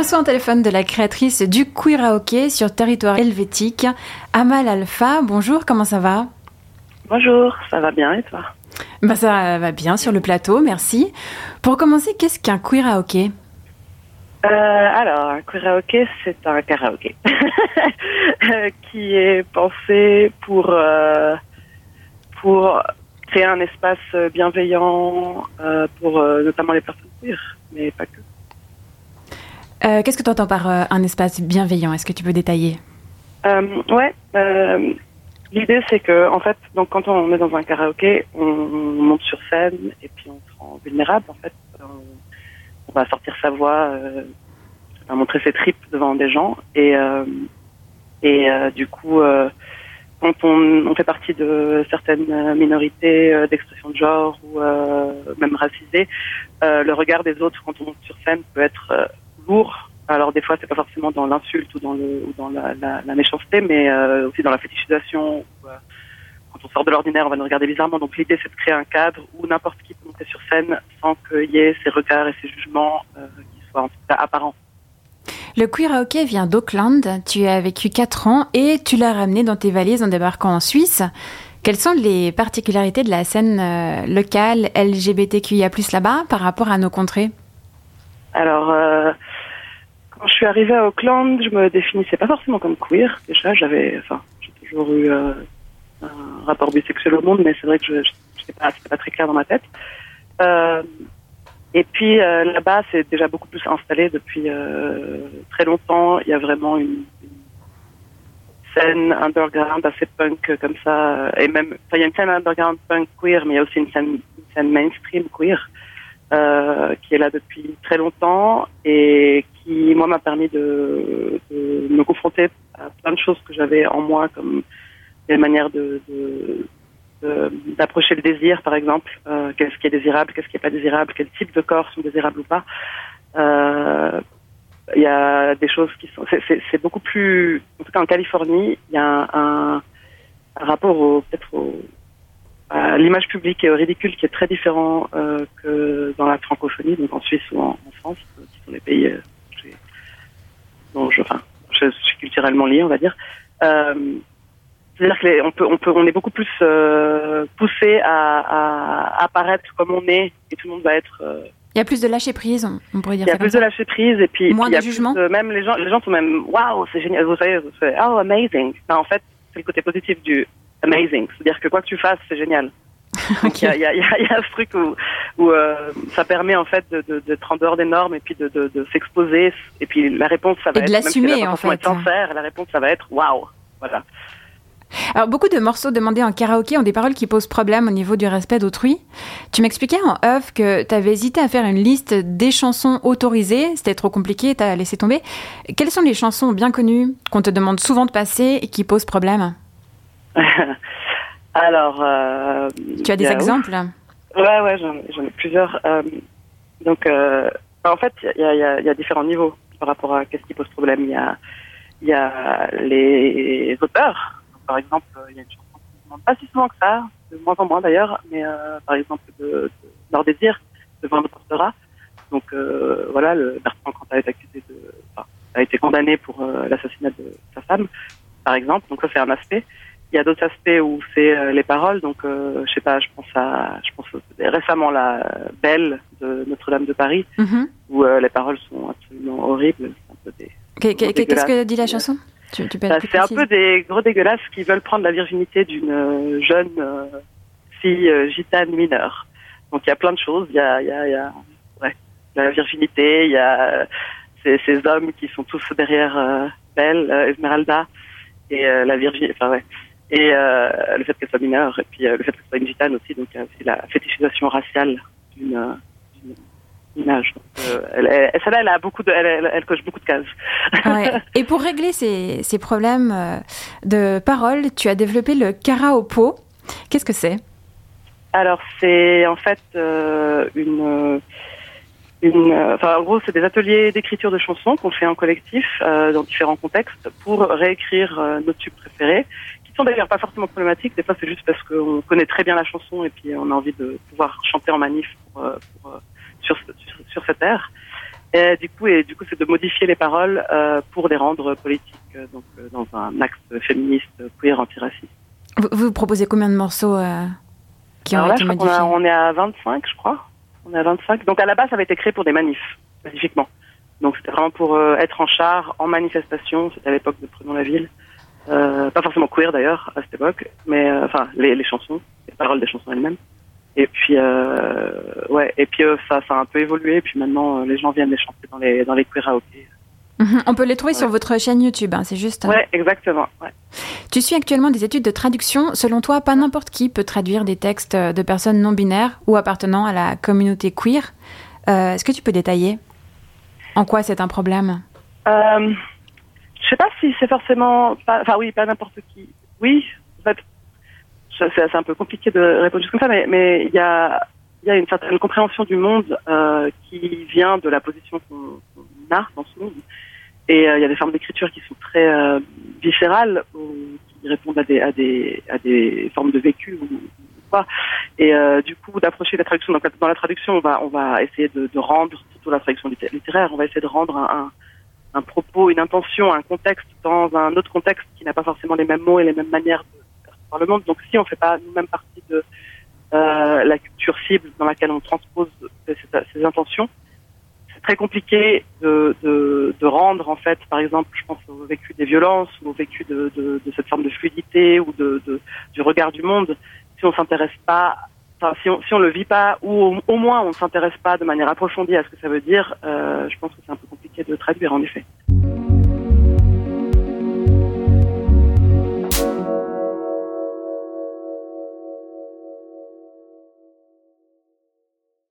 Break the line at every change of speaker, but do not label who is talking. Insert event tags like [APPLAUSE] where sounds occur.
reçoit un téléphone de la créatrice du Queer sur territoire helvétique, Amal Alpha. Bonjour, comment ça va?
Bonjour, ça va bien et toi?
Bah, Ça va bien sur le plateau, merci. Pour commencer, qu'est-ce qu'un queer
euh, alors, un karaoké, c'est un karaoké [LAUGHS] qui est pensé pour euh, pour créer un espace bienveillant euh, pour euh, notamment les personnes queer, mais pas que.
Euh, qu'est-ce que tu entends par un espace bienveillant? Est-ce que tu peux détailler?
Ouais. L'idée, c'est que, en fait, donc quand on est dans un karaoké, on, monte sur scène et puis on se rend vulnérable. En fait, on, va sortir sa voix, on va montrer ses tripes devant des gens et et du coup quand on, fait partie de certaines minorités euh, d'expression de genre ou euh, même racisées, euh, le regard des autres quand on monte sur scène peut être euh, lourd. Alors des fois, c'est pas forcément dans l'insulte ou dans le ou dans la, la, la méchanceté, mais euh, aussi dans la fétichisation. quand on sort de l'ordinaire, on va nous regarder bizarrement. Donc l'idée, c'est de créer un cadre où n'importe qui peut monter sur scène sans qu'il y ait ces regards et ces jugements qui soient en tout cas apparents.
Le queer hockey vient d'Auckland. Tu as vécu 4 ans et tu l'as ramené dans tes valises en débarquant en Suisse. Quelles sont les particularités de la scène euh, locale LGBTQIA+ là-bas par rapport à nos contrées?
Alors, euh, quand je suis arrivée à Auckland, je me définissais pas forcément comme queer. Déjà, j'avais, enfin, j'ai toujours eu euh, un rapport bisexuel au monde, mais c'est vrai que je, n'étais pas, pas très clair dans ma tête. Euh, et puis euh, là-bas, c'est déjà beaucoup plus installé depuis très longtemps. Il y a vraiment une, une, scène underground assez punk comme ça. Et même, il y a une scène underground punk queer, mais il y a aussi une scène, une scène mainstream queer euh, qui est là depuis très longtemps et qui, moi, m'a permis de, me confronter à plein de choses que j'avais en moi, comme des manières d'approcher le désir, par exemple. Euh, qu'est-ce qui est désirable, qu'est-ce qui n'est pas désirable, quel type de corps sont désirables ou pas. Euh, il y a des choses qui sont. C'est beaucoup plus. En tout cas, en Californie, il y a un, rapport au peut-être à l'image publique au ridicule qui est très différent euh, que dans la francophonie, donc en Suisse ou en, en France, qui sont les pays euh, dont je, enfin, je suis culturellement lié, on va dire. Euh, c'est-à-dire qu'on peut, on peut, on est beaucoup plus euh, poussé à, à, apparaître comme on est, et tout le monde va être. Euh,
il y a plus de lâcher prise, on pourrait dire.
Il y a plus de lâcher prise, et puis
moins
puis,
de jugement.
Même les gens, les gens sont même waouh, c'est génial. Vous savez, vous savez, oh amazing. Ben, en fait, c'est le côté positif du amazing, c'est-à-dire que quoi que tu fasses, c'est génial. [LAUGHS] Il okay. y, a, y, a, y, a, ce truc où, où euh, ça permet en fait d'être de, de, en dehors des normes et puis de, de, de s'exposer et puis la réponse ça va
et
être
de l'assumer
si
en fait.
Être sincère, la réponse ça va être waouh, voilà.
Alors, beaucoup de morceaux demandés en karaoké ont des paroles qui posent problème au niveau du respect d'autrui. Tu m'expliquais en off que tu avais hésité à faire une liste des chansons autorisées. C'était trop compliqué, tu as laissé tomber. Quelles sont les chansons bien connues qu'on te demande souvent de passer et qui posent problème? [LAUGHS]
Alors. Euh,
tu as des exemples
Ouais, ouais, j'en ai plusieurs. Euh, donc, euh, en fait, il y a, y, a, y a, différents niveaux par rapport à qu'est-ce qui pose problème. Il y a, y a les auteurs par exemple, il y a une chanson qui ne demande pas si souvent que ça, de moins en moins d'ailleurs, mais euh, par exemple de, de Leur Désir, de Vin de Portera. Donc voilà, le Bertrand Cantat est accusé de, enfin, a été condamné pour l'assassinat de sa femme, par exemple. Donc ça c'est un aspect. Il y a d'autres aspects où c'est euh, les paroles. Donc euh, je sais pas, je pense à, je pense récemment la Belle de Notre-Dame de Paris, mm -hmm. où euh, les paroles sont absolument horribles.
Qu'est-ce que dit la chanson?
Bah, c'est un peu des gros dégueulasses qui veulent prendre la virginité d'une euh, jeune euh, fille euh, gitane mineure. Donc il y a plein de choses. Il y a, y a, y a ouais, la virginité, il y a ces, ces hommes qui sont tous derrière Belle, Esmeralda, et la virginité. Enfin ouais. Et le fait qu'elle soit mineure, et puis le fait qu'elle soit une gitane aussi. Donc a aussi la fétichisation raciale d'une image. Euh, elle, elle, celle-là, elle a beaucoup de, elle, coche beaucoup de cases.
Ouais. [LAUGHS] Et pour régler ces, ces problèmes euh, de parole, tu as développé le karaopo. Qu'est-ce que c'est?
Alors, c'est en fait euh, une, une, enfin, en gros, c'est des ateliers d'écriture de chansons qu'on fait en collectif euh, dans différents contextes pour réécrire euh, nos tubes préférés, sont d'ailleurs pas forcément problématiques. Des fois, c'est juste parce qu'on connaît très bien la chanson et puis on a envie de pouvoir chanter en manif pour, pour sur, sur, sur cette ère. Et du coup, et du coup, c'est de modifier les paroles euh, pour les rendre politiques, euh, donc euh, dans un axe féministe, queer, antiraciste.
Vous, vous proposez combien de morceaux euh, qui ont
là,
été modifiés
a- on est à 25, je crois. On est à 25. Donc à la base, ça avait été créé pour des manifs, spécifiquement. Donc c'était vraiment pour euh, être en char, en manifestation. C'était à l'époque de Prenons la ville. Euh, pas forcément queer d'ailleurs à cette époque, mais euh, enfin les, les chansons, les paroles des chansons elles-mêmes. Et puis euh, ouais, et puis ça, ça a un peu évolué. Et puis maintenant, les gens viennent les chanter dans les dans les karaokés.
Mhm. On peut les trouver
Ouais.
sur votre chaîne YouTube, hein, c'est juste.
Ouais, exactement. Ouais.
Tu suis actuellement des études de traduction. Selon toi, pas n'importe qui peut traduire des textes de personnes non binaires ou appartenant à la communauté queer. Euh, Est-ce que tu peux détailler En quoi c'est un problème?
Euh, sais pas si c'est forcément, enfin oui, pas n'importe qui. Oui, en fait, je- c'est un peu compliqué de répondre juste comme ça, mais il y a une certaine compréhension du monde euh, qui vient de la position qu'on a dans ce monde. Et euh, il y a des formes d'écriture qui sont très euh, viscérales, ou qui répondent à des formes de vécu ou, ou quoi. Et du coup, d'approcher la traduction. Dans la traduction, on va essayer de, rendre, surtout la traduction litté- littéraire, on va essayer de rendre un un propos, une intention, un contexte dans un autre contexte qui n'a pas forcément les mêmes mots et les mêmes manières de percevoir le monde. Donc si on ne fait pas nous-mêmes partie de euh, la culture cible dans laquelle on transpose ces, intentions, c'est très compliqué de, rendre en fait, par exemple, je pense au vécu des violences ou au vécu de, cette forme de fluidité ou du regard du monde, si on s'intéresse pas, enfin si on si le vit pas ou au, au moins on ne s'intéresse pas de manière approfondie à ce que ça veut dire, euh, je pense que c'est un peu compliqué de traduire en effet.